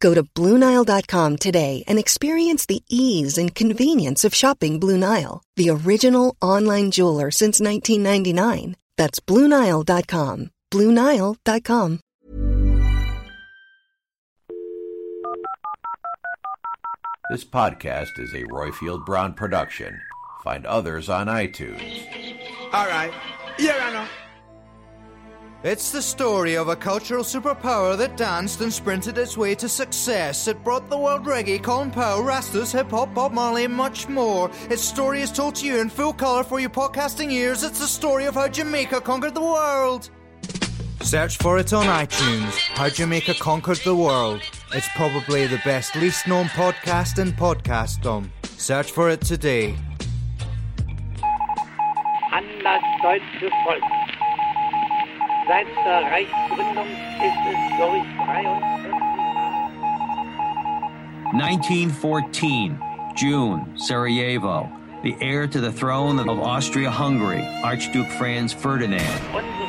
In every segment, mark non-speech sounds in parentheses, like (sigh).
Go to BlueNile.com today and experience the ease and convenience of shopping Blue Nile, the original online jeweler since 1999. That's BlueNile.com. BlueNile.com. This podcast is a Roifield Brown production. Find others on iTunes. All right. Here I know. It's the story of a cultural superpower that danced and sprinted its way to success. It brought the world reggae, Colin Powell, Rastas, hip hop, Bob Marley, and much more. Its story is told to you in full colour for your podcasting ears. It's the story of how Jamaica conquered the world. Search for it on iTunes. How Jamaica Conquered the World. It's probably the best, least known podcast in podcastdom. Search for it today. an das deutsche Volk. Seit der Reichsgründung ist es durch 43 1914, June, Sarajevo. The heir to the throne of Austria-Hungary, Archduke Franz Ferdinand,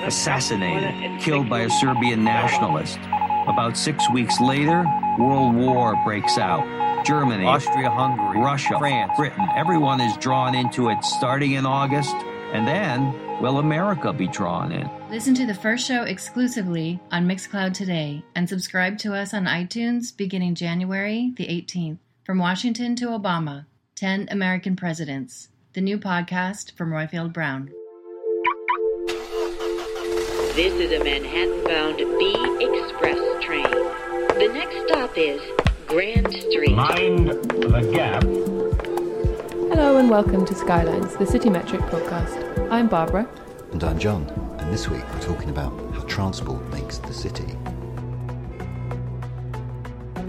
assassinated, killed by a Serbian nationalist. About six weeks later, World War breaks out. Germany, Austria-Hungary, Russia, France, Britain, everyone is drawn into it starting in August, and then will America be drawn in? Listen to the first show exclusively on Mixcloud today and subscribe to us on iTunes beginning January the 18th. From Washington to Obama 10 American Presidents, the new podcast from Roifield Brown. This is a Manhattan bound B Express train. The next stop is Grand Street. Mind the gap. Hello and welcome to Skylines, the CityMetric podcast. I'm Barbara. And I'm John, and this week we're talking about how transport makes the city.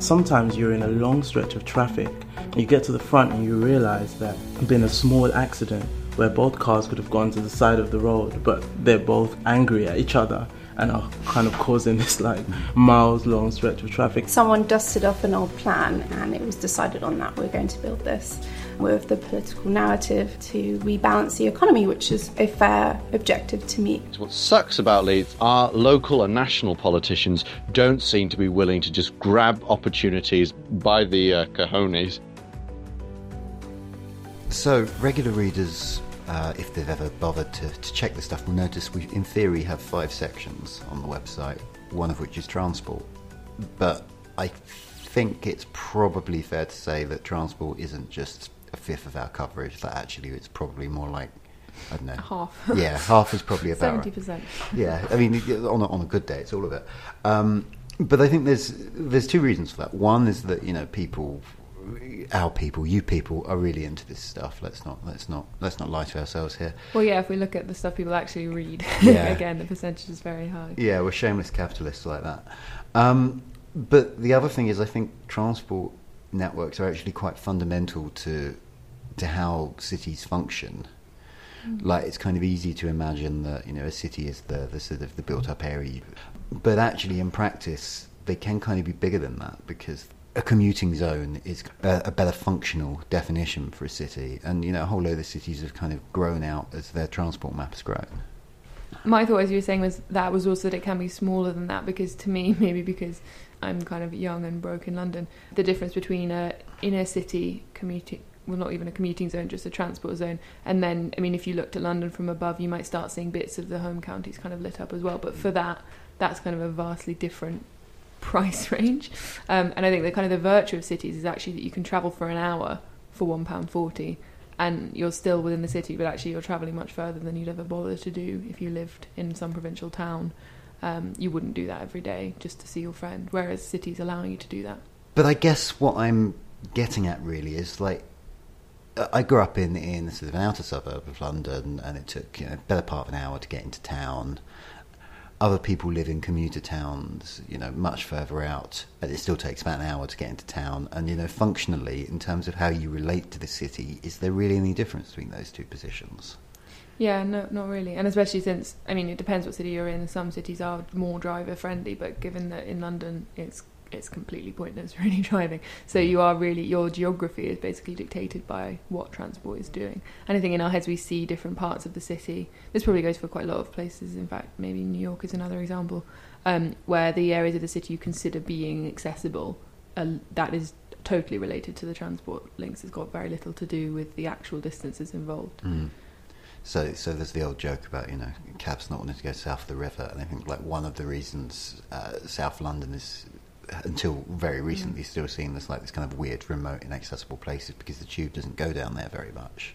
Sometimes you're in a long stretch of traffic, and you get to the front and you realize that there's been a small accident where both cars could have gone to the side of the road, but they're both angry at each other and are kind of causing this like miles long stretch of traffic. Someone dusted off an old plan and it was decided on that we're going to build this with the political narrative to rebalance the economy, which is a fair objective to meet. What sucks about Leeds, our local and national politicians don't seem to be willing to just grab opportunities by the uh, cojones. So, regular readers, uh, if they've ever bothered to, to check this stuff, will notice we, in theory, have five sections on the website, one of which is transport. But I think it's probably fair to say that transport isn't just a fifth of our coverage, that actually it's probably more like I don't know. Half. Yeah, half is probably about 70%. Yeah, I mean, on a, on a good day, it's all of it. Um, but I think there's there's two reasons for that. One is that you know people, our people, you people, are really into this stuff. Let's not let's not let's not lie to ourselves here. Well, yeah, if we look at the stuff people actually read, (laughs) Yeah. again, the percentage is very high. Yeah, we're shameless capitalists like that. Um, but the other thing is, I think transport networks are actually quite fundamental to to how cities function. Mm. Like it's kind of easy to imagine that you know a city is the the sort of the built up area, but actually in practice they can kind of be bigger than that because a commuting zone is a, a better functional definition for a city, and you know a whole load of cities have kind of grown out as their transport maps has grown. My thought, as you were saying, was that was also that it can be smaller than that because to me, (laughs) maybe because I'm kind of young and broke in London, the difference between a inner city commuting, well, not even a commuting zone, just a transport zone, and then, I mean, if you looked at London from above, you might start seeing bits of the home counties kind of lit up as well. But for that, that's kind of a vastly different (laughs) price range. Um, and I think the kind of the virtue of cities is actually that you can travel for an hour for one pound forty, and you're still within the city, but actually you're travelling much further than you'd ever bother to do if you lived in some provincial town. Um, you wouldn't do that every day just to see your friend, whereas cities allow you to do that. But I guess what I'm getting at really is like I grew up in in sort of an outer suburb of London, and it took you know better part of an hour to get into town. Other people live in commuter towns, you know, much further out, and it still takes about an hour to get into town. And you know, functionally, in terms of how you relate to the city, is there really any difference between those two positions? Yeah, no, not really, and especially since I mean, it depends what city you're in. Some cities are more driver friendly, but given that in London it's it's completely pointless (laughs) really driving. So you are really your geography is basically dictated by what transport is doing. And I think in our heads we see different parts of the city. This probably goes for quite a lot of places. In fact, maybe New York is another example um, where the areas of the city you consider being accessible. Uh, that is totally related to the transport links. It's got very little to do with the actual distances involved. Mm. So, so there's the old joke about you know cabs not wanting to go south of the river, and I think like one of the reasons uh, South London is until very mm. recently, mm. still seen as like this kind of weird, remote, inaccessible places because the tube doesn't go down there very much.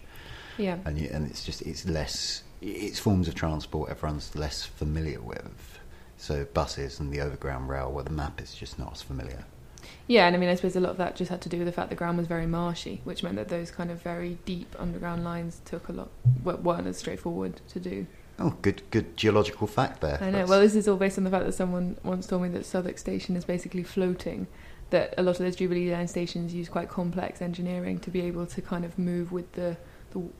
Yeah, and you, and it's just it's less it's forms of transport everyone's less familiar with. So buses and the overground rail, where the map is just not as familiar. Yeah, and I mean, I suppose a lot of that just had to do with the fact the ground was very marshy, which meant that those kind of very deep underground lines took a lot weren't as straightforward to do. Oh, good, good geological fact there. I know. That's... Well, this is all based on the fact that someone once told me that Southwark Station is basically floating. That a lot of those Jubilee Line stations use quite complex engineering to be able to kind of move with the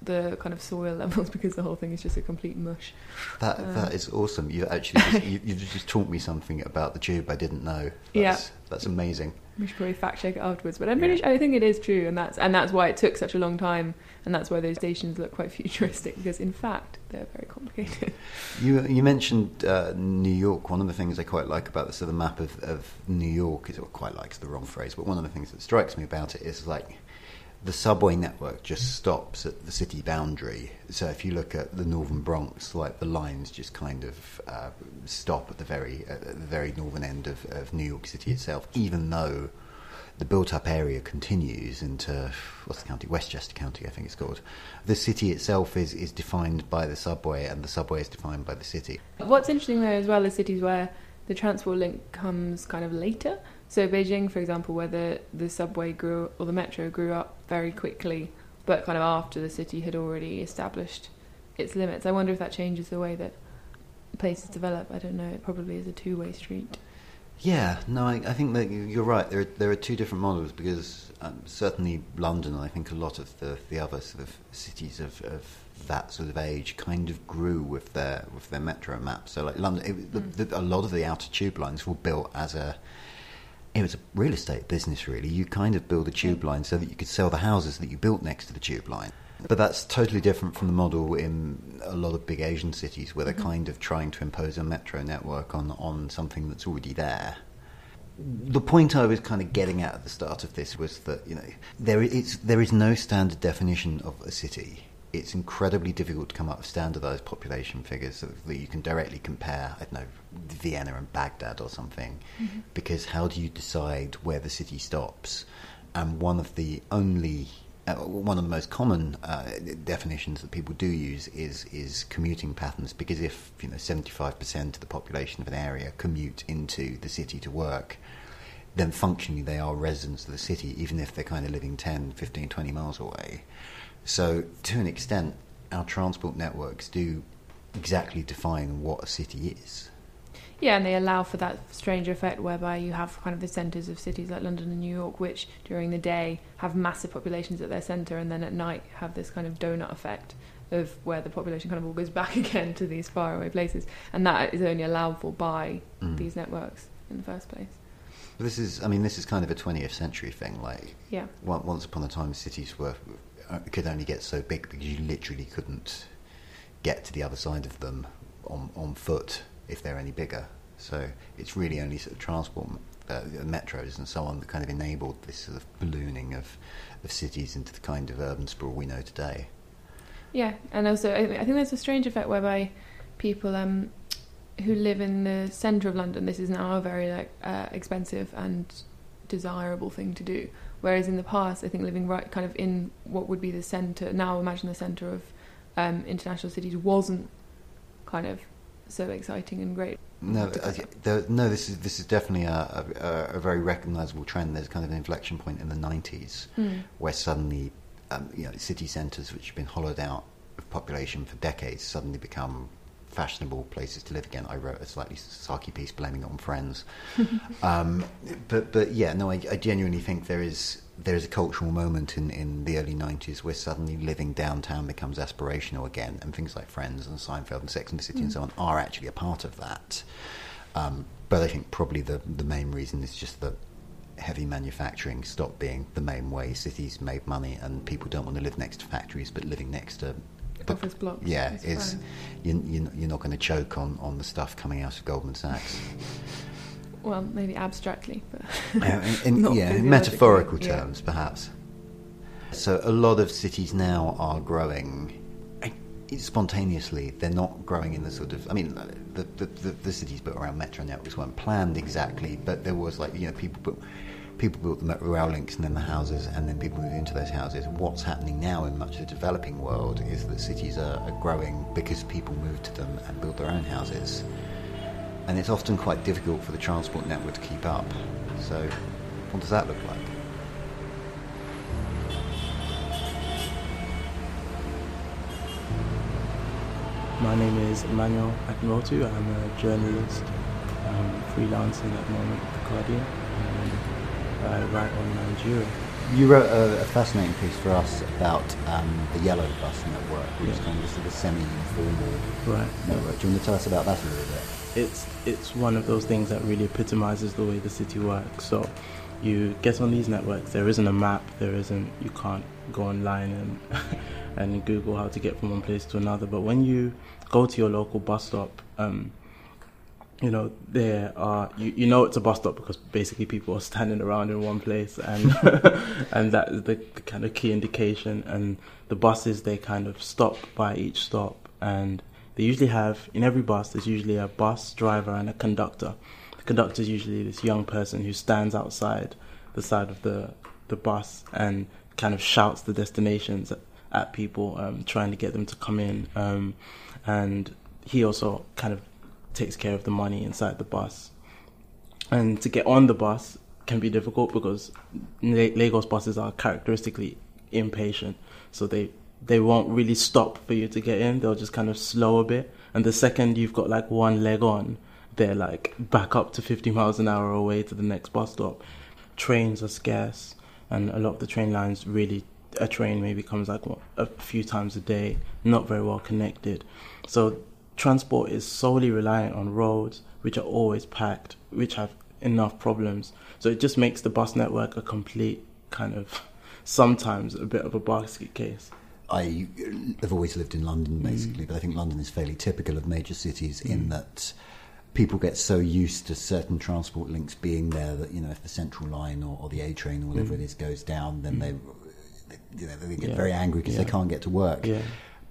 the, the kind of soil (laughs) levels because the whole thing is just a complete mush. That um, that is awesome. You actually just, you, you just taught me something about the tube I didn't know. That's, yeah, that's amazing. We should probably fact check it afterwards, but I'm pretty. Yeah. I think it is true, and that's and that's why it took such a long time and that's why those stations look quite (laughs) futuristic because in fact they're very complicated. (laughs) You you mentioned uh, New York. One of the things I quite like about this, so the map of, of New York is, or quite likes the wrong phrase, but one of the things that strikes me about it is like the subway network just stops at the city boundary. So if you look at the northern Bronx, like the lines just kind of uh, stop at the very at the very northern end of, of New York City itself, even though the built-up area continues into what's the county? Westchester County, I think it's called. The city itself is is defined by the subway, and the subway is defined by the city. What's interesting though, as well, is cities where the transport link comes kind of later. So Beijing, for example, where the the subway grew or the metro grew up very quickly, but kind of after the city had already established its limits. I wonder if that changes the way that places develop. I don't know. It probably is a two-way street. Yeah, no, I, I, think that you're right. There are, there are two different models because um, certainly London, and I think a lot of the, the other sort of cities of, of that sort of age kind of grew with their with their metro map. So like London, it, mm. the, the, a lot of the outer tube lines were built as a it was a real estate business really. You kind of build a tube line so that you could sell the houses that you built next to the tube line. But that's totally different from the model in a lot of big Asian cities where they're mm-hmm. kind of trying to impose a metro network on, on something that's already there. The point I was kind of getting at at the start of this was that you know there is there is no standard definition of a city. It's incredibly difficult to come up with standardized population figures that you can directly compare. I don't know Vienna and Baghdad or something, mm-hmm. because how do you decide where the city stops? And one of the only uh, one of the most common uh, definitions that people do use is is commuting patterns because if you know 75% of the population of an area commute into the city to work then functionally they are residents of the city even if they're kind of living 10 15 20 miles away so to an extent our transport networks do exactly define what a city is yeah, and they allow for that strange effect whereby you have kind of the centres of cities like London and New York, which during the day have massive populations at their centre, and then at night have this kind of donut effect of where the population kind of all goes (laughs) back again to these faraway places, and that is only allowed for by mm. these networks in the first place. This is, I mean, this is kind of a 20th century thing. Like, yeah, once upon a time, cities were could only get so big because you literally couldn't get to the other side of them on on foot if they're any bigger. So it's really only sort of transport, uh, metros and so on that kind of enabled this sort of ballooning of, of cities into the kind of urban sprawl we know today. Yeah, and also I think there's a strange effect whereby people um, who live in the centre of London, this is now a very like uh, expensive and desirable thing to do. Whereas in the past, I think living right kind of in what would be the centre, now imagine the centre of um, international cities wasn't kind of so exciting and great. No, uh, there, no. This is this is definitely a, a, a very recognisable trend. There's kind of an inflection point in the '90s Mm. where suddenly, um, you know, city centres which have been hollowed out of population for decades suddenly become fashionable places to live again. I wrote a slightly sarky piece blaming it on Friends, (laughs) um, but but yeah, no, I, I genuinely think there is there is a cultural moment in, in the early '90s where suddenly living downtown becomes aspirational again, and things like Friends and Seinfeld and Sex and the City and Mm. so on are actually a part of that. Um, but I think probably the the main reason is just that heavy manufacturing stopped being the main way cities made money, and people don't want to live next to factories, but living next to Office blocks Yeah, is is fine. you, you, you're not going to choke on, on the stuff coming out of Goldman Sachs. Well, maybe abstractly, but (laughs) Uh, in, in- (laughs) yeah, in metaphorical Yeah. terms, perhaps. So a lot of cities now are growing spontaneously. They're not growing in the sort of. I mean, the the, the, the cities built around metro networks weren't planned exactly, but there was like you know people built. People built the rail links and then the houses, and then people moved into those houses. What's happening now in much of the developing world is that cities are, are growing because people moved to them and built their own houses and it's often quite difficult for the transport network to keep up. So, what does that look like? My name is Emmanuel Akinwotu. I'm a journalist, um, freelancing at the moment with The Guardian, write on Nigeria. You wrote a, a fascinating piece for us about um, the Yellow Bus Network, which is kind of a sort of semi-informal Right. network. Do you want to tell us about that a little bit? It's it's one of those things that really epitomizes the way the city works. So you get on these networks. There isn't a map. There isn't. You can't go online and (laughs) and Google how to get from one place to another. But when you go to your local bus stop, um, you know there are you, you know it's a bus stop because basically people are standing around in one place and (laughs) and that is the, kind of key indication and the buses they kind of stop by each stop and they usually have in every bus there's usually a bus driver and a conductor. The conductor is usually this young person who stands outside the side of the the bus and kind of shouts the destinations at, at people um, trying to get them to come in um, and he also kind of takes care of the money inside the bus. And to get on the bus can be difficult because Lagos buses are characteristically impatient, so they they won't really stop for you to get in. They'll just kind of slow a bit, and the second you've got like one leg on, they're like back up to 50 miles an hour away to the next bus stop. Trains are scarce, and a lot of the train lines really a train maybe comes like a few times a day, not very well connected. So transport is solely reliant on roads, which are always packed, which have enough problems. So it just makes the bus network a complete kind of sometimes a bit of a basket case. I have always lived in London, basically, but I think London is fairly typical of major cities in Mm. that people get so used to certain transport links being there that you know if the Central Line or, or the A train or whatever Mm. it is goes down, then Mm. they you know they get Yeah. very angry because Yeah. they can't get to work. Yeah.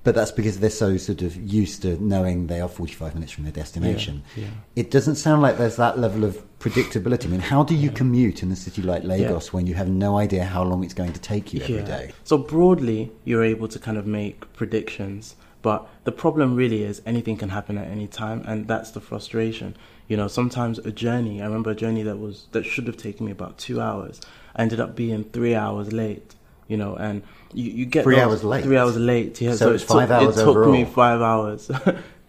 But that's because they're so sort of used to knowing they are 45 minutes from their destination. Yeah, yeah. It doesn't sound like there's that level of predictability. I mean, how do you commute in a city like Lagos when you have no idea how long it's going to take you every day? So broadly, you're able to kind of make predictions, but the problem really is anything can happen at any time, and that's the frustration. You know, sometimes a journey. I remember a journey that was that should have taken me about two hours. I ended up being three hours late. You know, and you, you get Three those- hours late? Three hours late. Yeah. So So, it's it took, five hours It took me five hours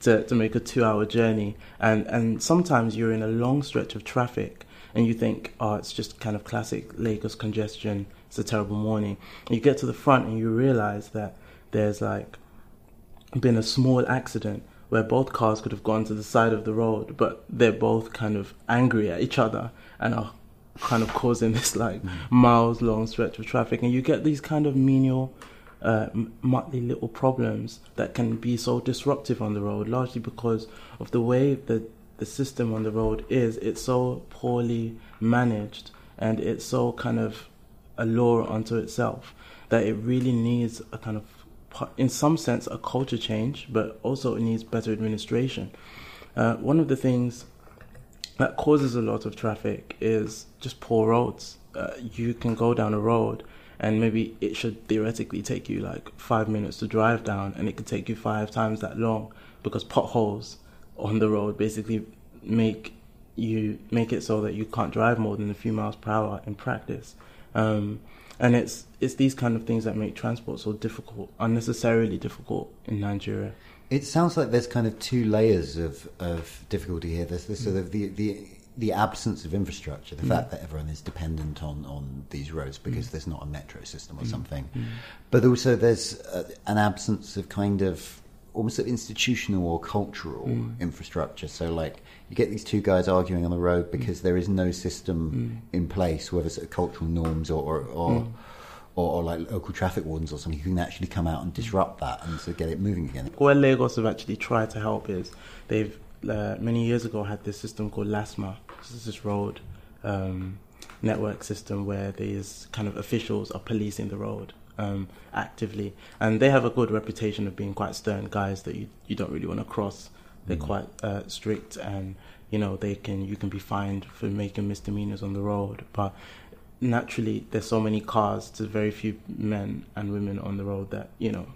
to to make a two hour journey, and and sometimes you're in a long stretch of traffic, and you think, oh, it's just kind of classic Lagos congestion. It's a terrible morning. And you get to the front, and you realize that there's like been a small accident where both cars could have gone to the side of the road, but they're both kind of angry at each other and are kind of causing this like miles long stretch of traffic. And you get these kind of menial, uh, little problems that can be so disruptive on the road, largely because of the way that the system on the road is. It's so poorly managed and it's so kind of a law unto itself that it really needs a kind of in some sense a culture change but also it needs better administration uh, one of the things that causes a lot of traffic is just poor roads uh, you can go down a road and maybe it should theoretically take you like five minutes to drive down, and it could take you five times that long because potholes on the road basically make you make it so that you can't drive more than a few miles per hour in practice. Um, and it's it's these kind of things that make transport so difficult, unnecessarily difficult in Nigeria. It sounds like there's kind of two layers of, of difficulty here. There's the sort of the, the the absence of infrastructure, the mm. fact that everyone is dependent on, on these roads because mm. there's not a metro system or mm. something. Mm. But also there's a, an absence of kind of almost of institutional or cultural mm. infrastructure. So like you get these two guys arguing on the road because there is no system in place, whether it's cultural norms or or, or, or, or like local traffic wardens or something who can actually come out and disrupt that and to get it moving again. Where Lagos have actually tried to help is they've uh, many years ago had this system called LASTMA. This is this road um, network system where these kind of officials are policing the road um, actively, and they have a good reputation of being quite stern guys that you you don't really want to cross. They're mm. quite uh, strict, and you know they can you can be fined for making misdemeanors on the road, but naturally there's so many cars to very few men and women on the road that you know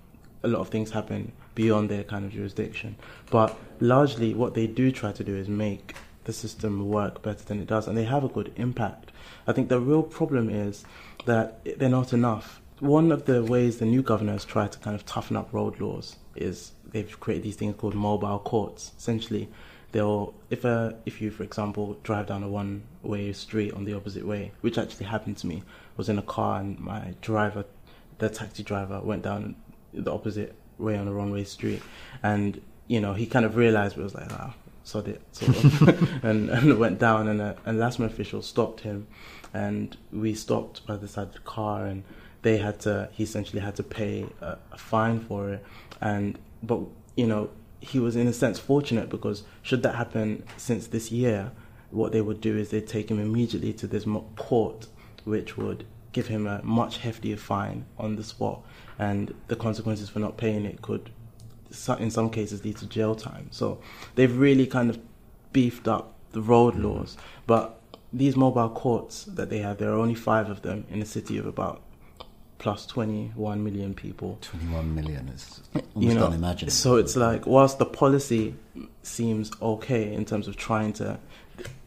a lot of things happen beyond their kind of jurisdiction. But largely, what they do try to do is make the system work better than it does, and they have a good impact. I think the real problem is that they're not enough. One of the ways the new governors try to kind of toughen up road laws is they've created these things called mobile courts. Essentially, they'll if a if you, for example, drive down a one-way street on the opposite way, which actually happened to me, I was in a car and my driver, the taxi driver, went down the opposite way on a wrong-way street, and you know he kind of realized, but was like, ah, sod it, sort of, (laughs) (laughs) and and went down, and a and LASTMA official stopped him, and we stopped by the side of the car, and they had to, he essentially had to pay a, a fine for it, and but you know he was in a sense fortunate because should that happen since this year, what they would do is they'd take him immediately to this court, which would give him a much heftier fine on the spot, and the consequences for not paying it could, in some cases, lead to jail time. So they've really kind of beefed up the road mm-hmm. laws, but these mobile courts that they have, there are only five of them in a city of about plus 21 million people. 21 million is almost you know, unimaginable. So it's like, whilst the policy seems okay in terms of trying to,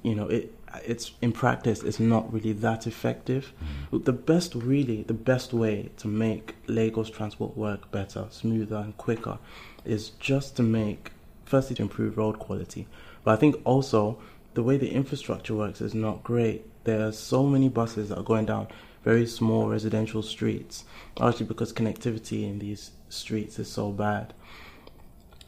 you know, it it's in practice it's not really that effective. Mm. The best, really, the best way to make Lagos transport work better, smoother, and quicker is just to make, firstly, to improve road quality. But I think also the way the infrastructure works is not great. There are so many buses that are going down very small residential streets, largely because connectivity in these streets is so bad.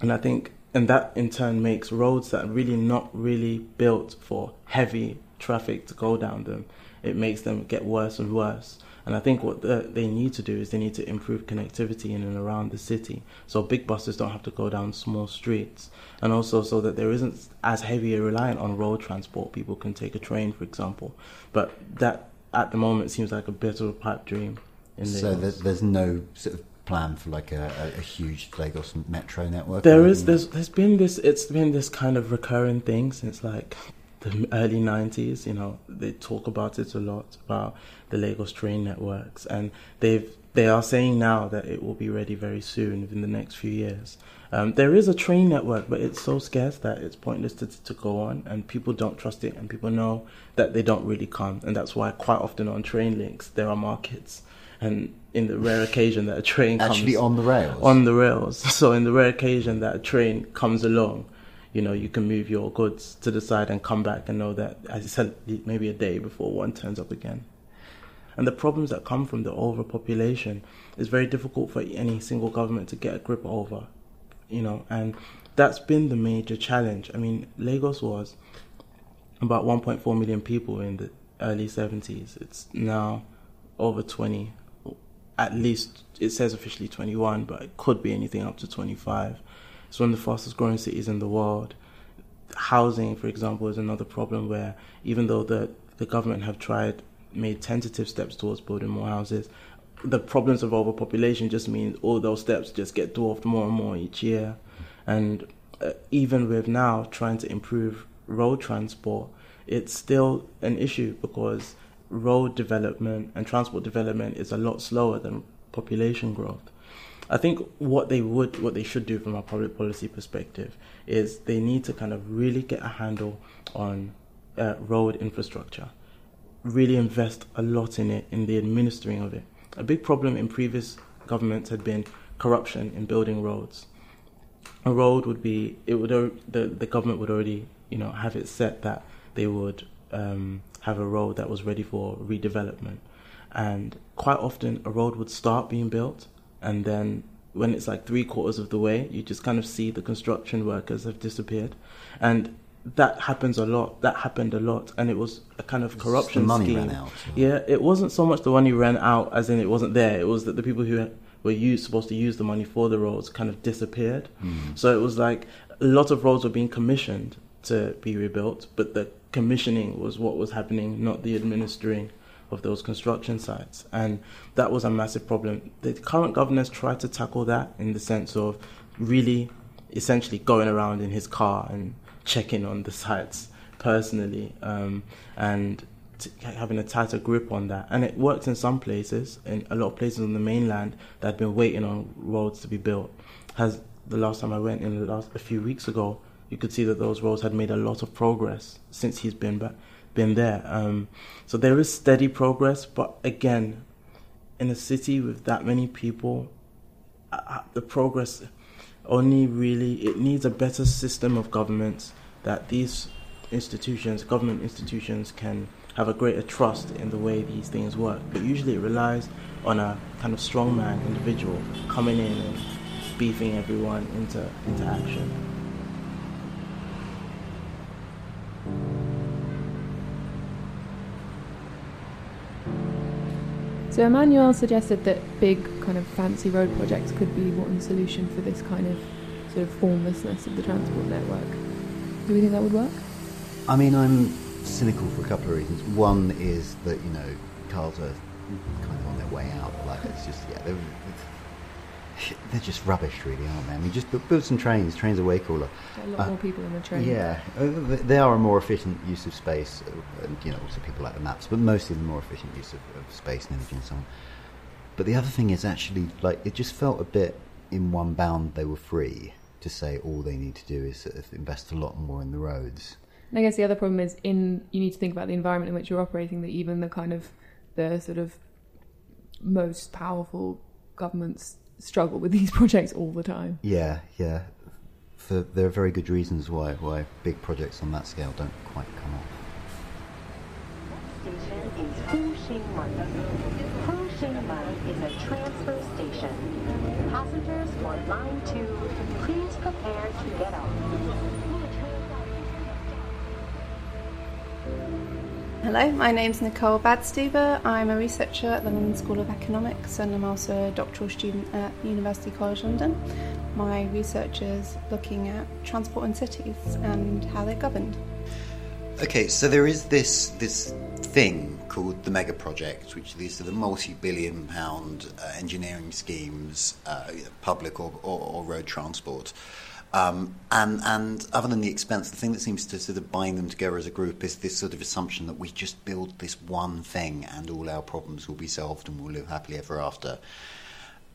And I think, and that in turn makes roads that are really not really built for heavy traffic to go down them. It makes them get worse and worse. And I think what the, they need to do is they need to improve connectivity in and around the city. So big buses don't have to go down small streets. And also so that there isn't as heavy a reliance on road transport. People can take a train, for example. But that at the moment seems like a bit of a pipe dream. so there's, there's no sort of plan for like a, a, a, huge Lagos metro network? There is. There's there's been this. It's been this kind of recurring thing since like the early '90s. You know, they talk about it a lot about the Lagos train networks, and they've they are saying now that it will be ready very soon, within the next few years. Um, there is a train network, but it's so scarce that it's pointless to, to go on, and people don't trust it, and people know that they don't really come, and that's why quite often on train links there are markets, and in the rare occasion that a train actually on the rails, on the rails. (laughs) So in the rare occasion that a train comes along, you know you can move your goods to the side and come back and know that, as I said, maybe a day before one turns up again. And the problems that come from the overpopulation is very difficult for any single government to get a grip over you know, and that's been the major challenge. I mean, Lagos was about 1.4 million people in the early 70s. It's now over 20, at least it says officially 21, but it could be anything up to 25. It's one of the fastest growing cities in the world. Housing, for example, is another problem where even though the, the government have tried, made tentative steps towards building more houses, the problems of overpopulation just means all those steps just get dwarfed more and more each year. And uh, even with now trying to improve road transport, it's still an issue because road development and transport development is a lot slower than population growth. I think what they would, what they should do from a public policy perspective is they need to kind of really get a handle on uh, road infrastructure, really invest a lot in it, in the administering of it. A big problem in previous governments had been corruption in building roads. A road would be, it would the the government would already, you know, have it set that they would um, have a road that was ready for redevelopment, and quite often a road would start being built, and then when it's like three quarters of the way, you just kind of see the construction workers have disappeared, and that happens a lot. That happened a lot, and it was a kind of corruption the money scheme. ran out. Yeah, it wasn't so much the money ran out, as in it wasn't there. It was that the people who were used, supposed to use the money for the roads kind of disappeared. Mm. So it was like a lot of roads were being commissioned to be rebuilt, but the commissioning was what was happening, not the administering of those construction sites. And that was a massive problem. The current governors tried to tackle that in the sense of really essentially going around in his car and checking on the sites personally um, and t- having a tighter grip on that. And it works in some places, in a lot of places on the mainland that had been waiting on roads to be built. Has the last time I went in the last a few weeks ago, you could see that those roads had made a lot of progress since he's been back, been there. Um, so there is steady progress, but again, in a city with that many people, uh, uh, the progress only really it needs a better system of government that these institutions, government institutions, can have a greater trust in the way these things work. But usually it relies on a kind of strongman individual coming in and beefing everyone into into action. So Emmanuel suggested that big kind of fancy road projects could be one solution for this kind of sort of formlessness of the transport network. Do we think that would work? I mean, I'm cynical for a couple of reasons. One is that you know cars are kind of on their way out. Like it's just yeah, they're, they're just rubbish, really, aren't they? I mean, just build some trains. Trains are way cooler. A lot uh, more people in the train. Yeah, uh, they are a more efficient use of space, uh, and you know, also people like the maps, but mostly the more efficient use of, of space and energy and so on. But the other thing is actually like it just felt a bit in one bound they were free to say all they need to do is sort of invest a lot more in the roads. And I guess the other problem is in you need to think about the environment in which you're operating. That even the kind of the sort of most powerful governments struggle with these (laughs) projects all the time. Yeah, yeah. For there are very good reasons why why big projects on that scale don't quite come off. Station is Fuxingmen. Fuxingmen is a transfer station. Passengers for line two, please prepare to get off. Hello, my name's Nicole Badstuber. I'm a researcher at the London School of Economics and I'm also a doctoral student at University College London. My research is looking at transport in cities and how they're governed. Okay, so there is this this thing called the mega project, which these are the multi-billion pound uh, engineering schemes, uh, public or, or, or road transport. Um, and, and other than the expense, the thing that seems to sort of bind them together as a group is this sort of assumption that we just build this one thing and all our problems will be solved and we'll live happily ever after.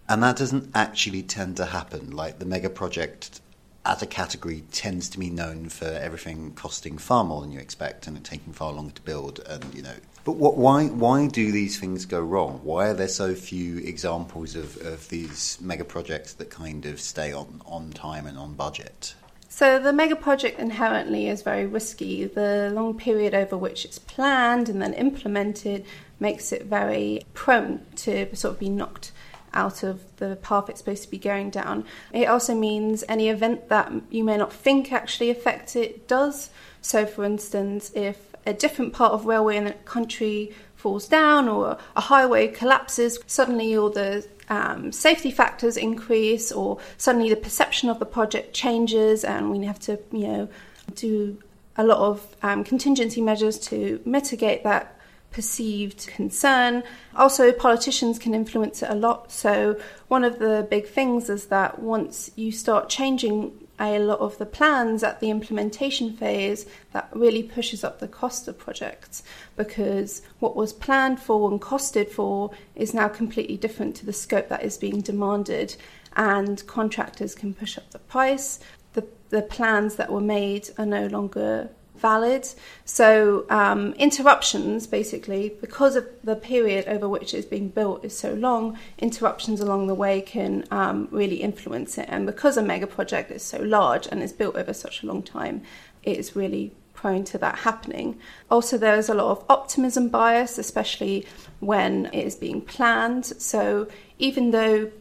And that doesn't actually tend to happen. Like the mega project as a category tends to be known for everything costing far more than you expect and taking far longer to build and you know. But what, why why do these things go wrong? Why are there so few examples of, of these mega projects that kind of stay on, on time and on budget? So the mega project inherently is very risky. The long period over which it's planned and then implemented makes it very prone to sort of be knocked out of the path it's supposed to be going down. It also means any event that you may not think actually affects it does. So, for instance, if a different part of railway in the country falls down or a highway collapses, suddenly all the um, safety factors increase, or suddenly the perception of the project changes, and we have to, you know, do a lot of um, contingency measures to mitigate that perceived concern. Also, politicians can influence it a lot. So, one of the big things is that once you start changing a lot of the plans at the implementation phase that really pushes up the cost of projects because what was planned for and costed for is now completely different to the scope that is being demanded and contractors can push up the price the, the plans that were made are no longer valid. So um, interruptions, basically, because of the period over which it's being built is so long, interruptions along the way can um, really influence it. And because a mega project is so large and is built over such a long time, it is really prone to that happening. Also, there is a lot of optimism bias, especially when it is being planned. So even though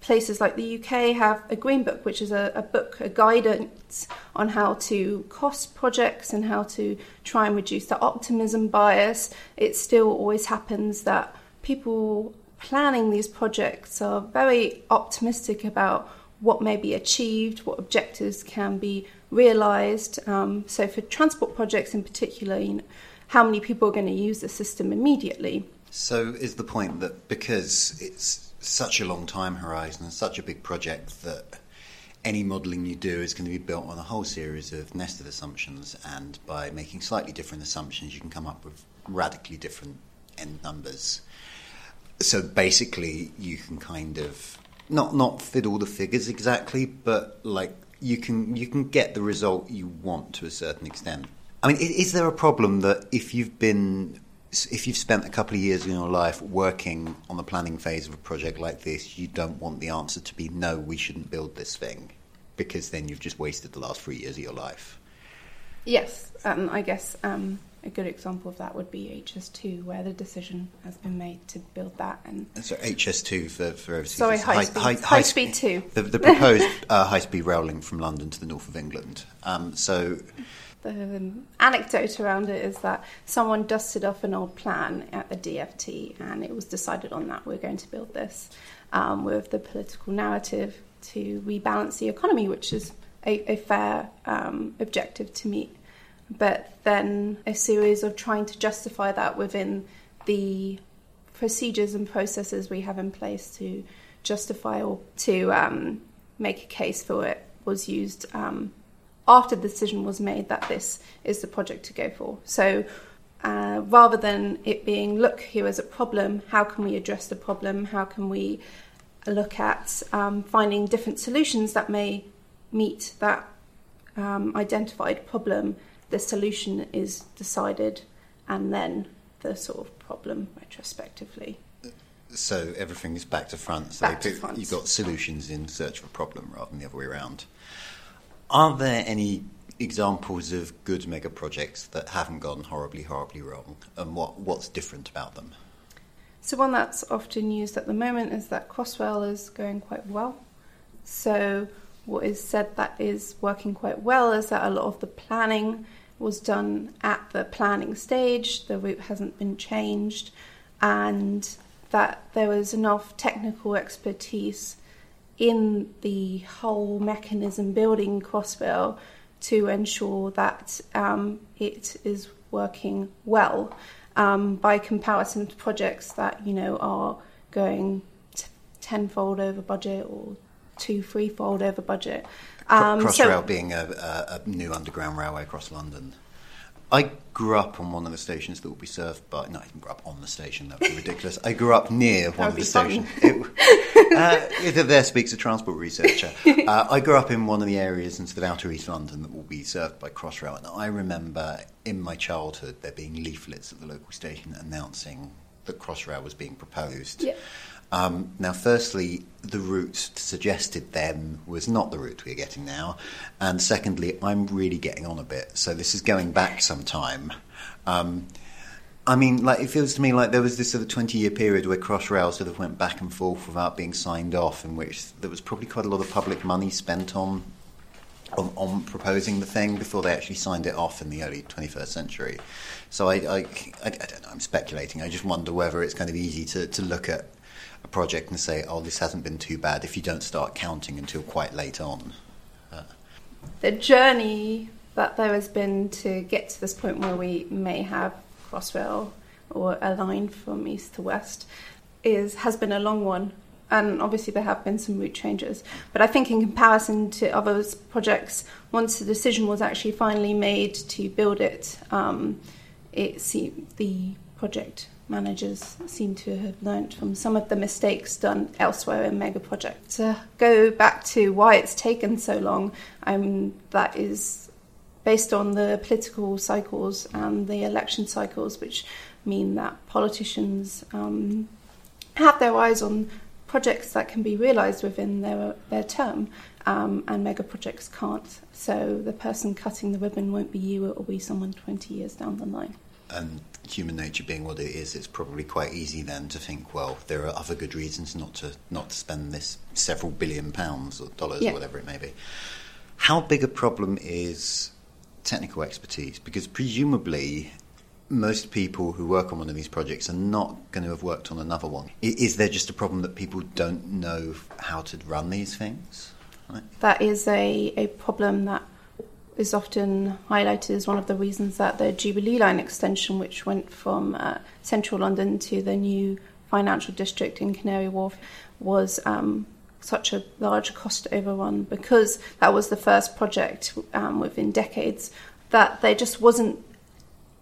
places like the UK have a Green Book, which is a, a, book, a guidance on how to cost projects and how to try and reduce the optimism bias. It still always happens that people planning these projects are very optimistic about what may be achieved, what objectives can be realised. Um, so, for transport projects in particular, you know, how many people are going to use the system immediately? So, is the point that because it's such a long time horizon and such a big project that any modelling you do is going to be built on a whole series of nested assumptions, and by making slightly different assumptions, you can come up with radically different end numbers. So basically, you can kind of not not fit all the figures exactly, but like you can you can get the result you want to a certain extent. I mean, is there a problem that if you've been if you've spent a couple of years in your life working on the planning phase of a project like this, you don't want the answer to be no, we shouldn't build this thing, because then you've just wasted the last three years of your life. Yes, um, I guess um, a good example of that would be HS2, where the decision has been made to build that. And so HS2 for for overseas. Sorry, high, high, speed, high, high, high speed two. The, the proposed uh, high speed rail link from London to the north of England. Um, so the anecdote around it is that someone dusted off an old plan at the DFT and it was decided on that we're going to build this um, with the political narrative to rebalance the economy, which is a, a fair um, objective to meet. But then a series of trying to justify that within the procedures and processes we have in place to justify or to um, make a case for it was used um, after the decision was made that this is the project to go for. So uh, rather than it being, look, here is a problem, how can we address the problem? How can we look at um, finding different solutions that may meet that um, identified problem? The solution is decided and then the sort of problem retrospectively. So everything is back to front. So back to front. you've got solutions in search of a problem rather than the other way around. Are there any examples of good mega projects that haven't gone horribly, horribly wrong, and what, what's different about them? So, one that's often used at the moment is that Crossrail is going quite well. So, what is said that is working quite well is that a lot of the planning was done at the planning stage, the route hasn't been changed, and that there was enough technical expertise in the whole mechanism building Crossrail to ensure that um, it is working well um, by comparison to projects that you know are going t- tenfold over budget or two threefold over budget. Um, Crossrail so, being a, a new underground railway across London. I grew up on one of the stations that will be served by. No, I didn't grow up on the station. That would be ridiculous. I grew up near one of the stations. It, uh, there speaks a transport researcher. (laughs) Uh, I grew up in one of the areas in sort of outer East London that will be served by Crossrail, and I remember in my childhood there being leaflets at the local station announcing that Crossrail was being proposed. Yeah. Um, now, firstly, the route suggested then was not the route we're getting now, and secondly, I'm really getting on a bit. So this is going back some time. Um, I mean, like it feels to me like there was this sort of twenty-year period where Crossrail sort of went back and forth without being signed off, in which there was probably quite a lot of public money spent on on, on, proposing the thing before they actually signed it off in the early 21st century. So I, I, I, I, don't know, I'm speculating. I just wonder whether it's kind of easy to, to look at project and say, oh, this hasn't been too bad if you don't start counting until quite late on. Uh. The journey that there has been to get to this point where we may have Crossrail or a line from east to west is has been a long one. and obviously there have been some route changes. But I think in comparison to other projects, once the decision was actually finally made to build it, um, it seemed the project managers seem to have learnt from some of the mistakes done elsewhere in mega projects. To go back to why it's taken so long, um, that is based on the political cycles and the election cycles, which mean that politicians um, have their eyes on projects that can be realised within their their term, um, and mega projects can't. So the person cutting the ribbon won't be you; it will be someone twenty years down the line. And human nature being what it is, it's probably quite easy then to think, well, there are other good reasons not to not to spend this several billion pounds or dollars Yeah. or whatever it may be. How big a problem is technical expertise? Because presumably most people who work on one of these projects are not going to have worked on another one. Is there just a problem that people don't know how to run these things? Right? that is a, a problem that is often highlighted as one of the reasons that the Jubilee Line extension, which went from uh, central London to the new financial district in Canary Wharf, was um, such a large cost overrun because that was the first project um, within decades that there just wasn't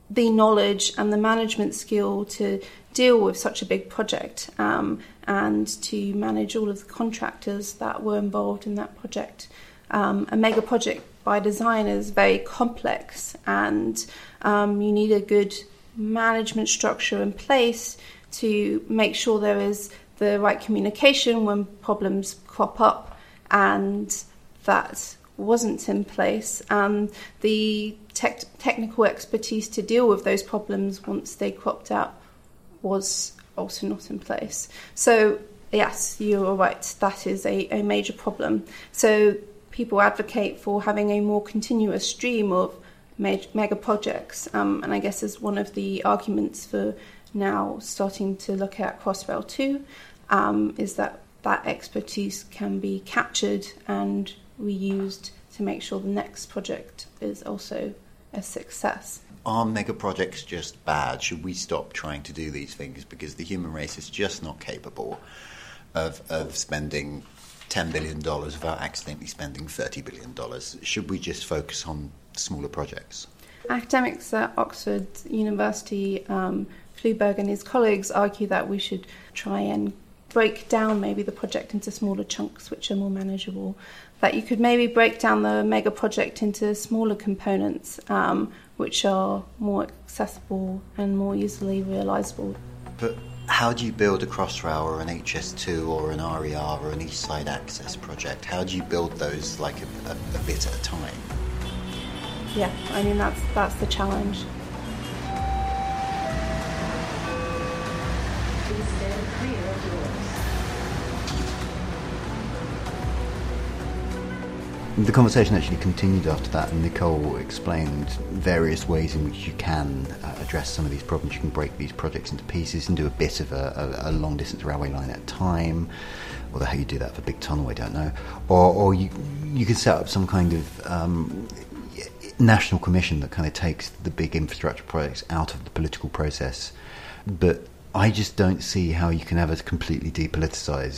the knowledge and the management skill to deal with such a big project um, and to manage all of the contractors that were involved in that project. Um, a mega project by design is very complex and um, you need a good management structure in place to make sure there is the right communication when problems crop up and that wasn't in place and the tech technical expertise to deal with those problems once they cropped up was also not in place. So yes, you are right. That is a, a major problem. So people advocate for having a more continuous stream of mega projects, um, and I guess is one of the arguments for now starting to look at Crossrail two, um, is that that expertise can be captured and reused to make sure the next project is also a success. Are mega projects just bad? Should we stop trying to do these things because the human race is just not capable of, of spending $10 billion without accidentally spending $30 billion? Should we just focus on smaller projects? Academics at Oxford University, um, Flyvbjerg and his colleagues argue that we should try and break down maybe the project into smaller chunks which are more manageable. That you could maybe break down the mega project into smaller components um, which are more accessible and more easily realisable. But how do you build a Crossrail or an HS2 or an RER or an East Side Access project? How do you build those like a, a, a bit at a time? Yeah, I mean that's that's the challenge. The conversation actually continued after that, and Nicole explained various ways in which you can uh, address some of these problems. You can break these projects into pieces and do a bit of a, a, a long distance railway line at a time. Although how you do that for big tunnel, I don't know. Or, or you you could set up some kind of um, national commission that kind of takes the big infrastructure projects out of the political process. But I just don't see how you can ever completely depoliticize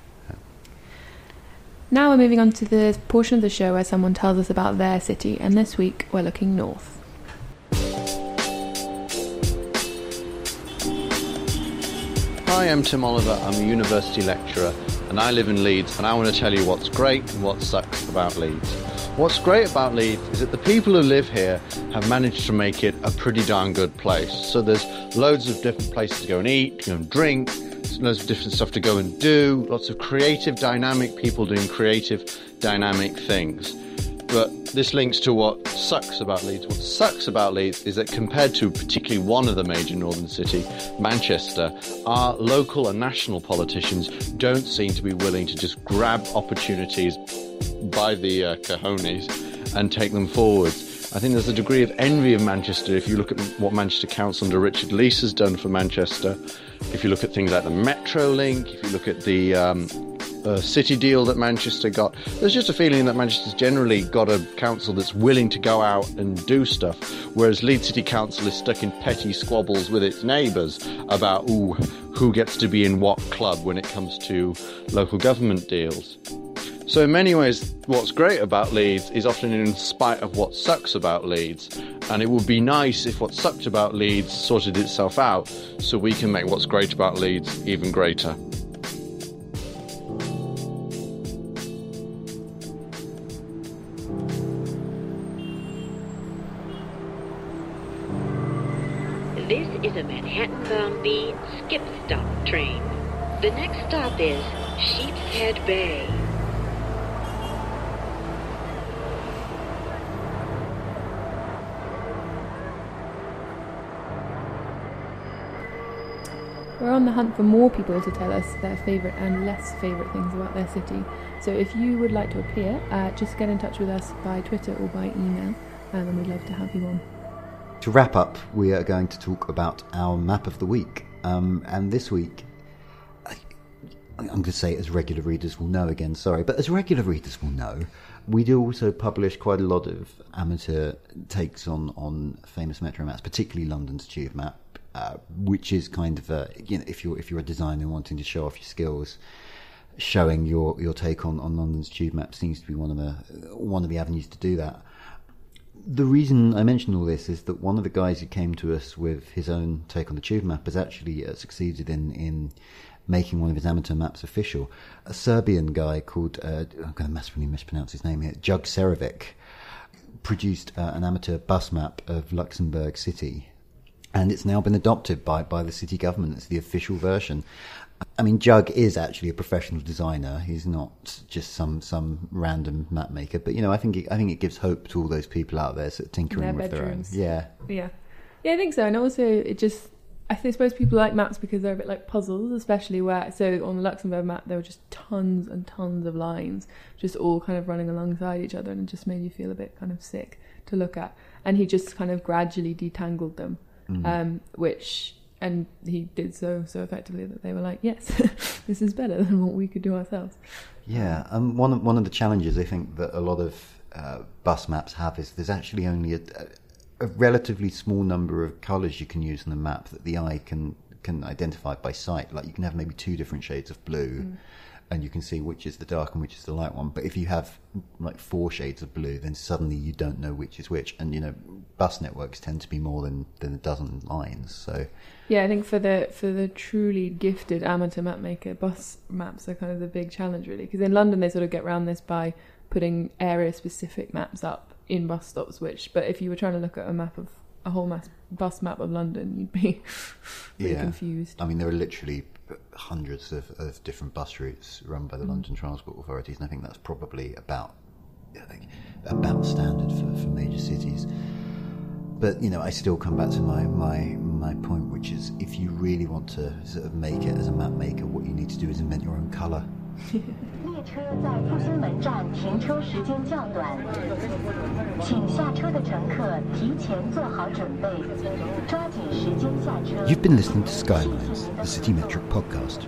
Now we're moving on to the portion of the show where someone tells us about their city, and this week we're looking north. Hi, I'm Tim Oliver. I'm a university lecturer and I live in Leeds and I want to tell you what's great and what sucks about Leeds. What's great about Leeds is that the people who live here have managed to make it a pretty darn good place. So there's loads of different places to go and eat, go and drink, loads of different stuff to go and do, lots of creative, dynamic people doing creative, dynamic things. But this links to what sucks about Leeds. What sucks about Leeds is that compared to particularly one of the major northern cities, Manchester, our local and national politicians don't seem to be willing to just grab opportunities by the uh, cojones and take them forwards. I think there's a degree of envy of Manchester if you look at what Manchester Council under Richard Leese has done for Manchester. If you look at things like the Metrolink, if you look at the um, uh, city deal that Manchester got, there's just a feeling that Manchester's generally got a council that's willing to go out and do stuff, whereas Leeds City Council is stuck in petty squabbles with its neighbours about ooh, who gets to be in what club when it comes to local government deals. So, in many ways, what's great about Leeds is often in spite of what sucks about Leeds. And it would be nice if what sucked about Leeds sorted itself out so we can make what's great about Leeds even greater. This is a Manhattan bound B skip stop train. The next stop is Sheepshead Bay. We're on the hunt for more people to tell us their favourite and less favourite things about their city. So if you would like to appear, uh, just get in touch with us by Twitter or by email, um, and we'd love to have you on. To wrap up, we are going to talk about our map of the week. Um, and this week, I, I'm going to say, as regular readers will know again, sorry, but as regular readers will know, we do also publish quite a lot of amateur takes on, on famous metro maps, particularly London's tube map, uh, which is kind of a, you know, if you're if you're a designer wanting to show off your skills, showing your, your take on, on London's tube map seems to be one of the one of the avenues to do that. The reason I mention all this is that one of the guys who came to us with his own take on the tube map has actually uh, succeeded in in making one of his amateur maps official. A Serbian guy called uh, I'm going to massively mispronounce his name here, Jug Cerović, produced uh, an amateur bus map of Luxembourg City and it's now been adopted by, by the city government. It's the official version. I mean, Jug is actually a professional designer. He's not just some some random map maker. But you know, I think it, I think it gives hope to all those people out there sort of tinkering Their with bedrooms. their own. Yeah, Yeah. Yeah, I think so. And also, it just, I suppose people like maps because they're a bit like puzzles, especially where, so on the Luxembourg map, there were just tons and tons of lines, just all kind of running alongside each other, and it just made you feel a bit kind of sick to look at. And he just kind of gradually detangled them, Mm. um, which, and he did so so effectively that they were like, yes, (laughs) this is better than what we could do ourselves. yeah. Um, one of, one of the challenges I think that a lot of uh, bus maps have is there's actually only a, a, relatively small number of colours you can use on the map that the eye can can identify by sight. Like you can have maybe two different shades of blue. Mm. And you can see which is the dark and which is the light one. But if you have like four shades of blue, then suddenly you don't know which is which. And you know, bus networks tend to be more than, than a dozen lines. So Yeah, I think for the for the truly gifted amateur map maker, bus maps are kind of the big challenge, really. Because in London, they sort of get around this by putting area specific maps up in bus stops. Which, but if you were trying to look at a map of a whole mass bus map of London, you'd be (laughs) really confused. I mean, there are literally hundreds of, of different bus routes run by the Mm. London Transport Authorities, and I think that's probably about I think, about standard for, for major cities. But you know, I still come back to my, my my point, which is if you really want to sort of make it as a map maker, what you need to do is invent your own colour. (laughs) You've been listening to Skylines, the CityMetric podcast.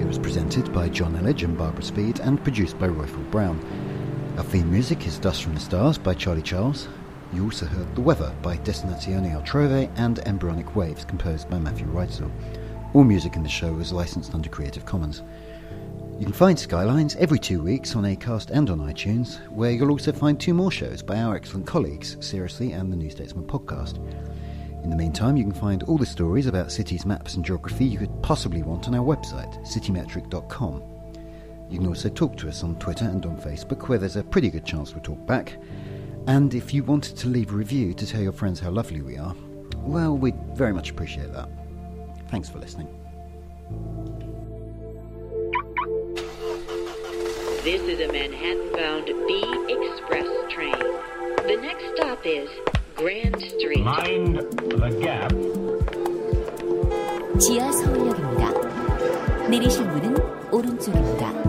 It was presented by Jonn Elledge and Barbara Speed and produced by Roifield Brown. Our theme music is Dust from the Stars by Charlie Charles. You also heard The Weather by Destinazione Altrove and Embryonic Waves composed by Matthew Reitzel. All music in the show is licensed under Creative Commons. You can find Skylines every two weeks on Acast and on iTunes, where you'll also find two more shows by our excellent colleagues, Seriously and the New Statesman podcast. In the meantime, you can find all the stories about cities, maps, and geography you could possibly want on our website, citymetric.com. You can also talk to us on Twitter and on Facebook, where there's a pretty good chance we'll talk back. And if you wanted to leave a review to tell your friends how lovely we are, well, we'd very much appreciate that. Thanks for listening. This is a Manhattan bound B Express train. The next stop is Grand Street. Mind the gap. 지하 서울역입니다. 내리실 문은 오른쪽입니다.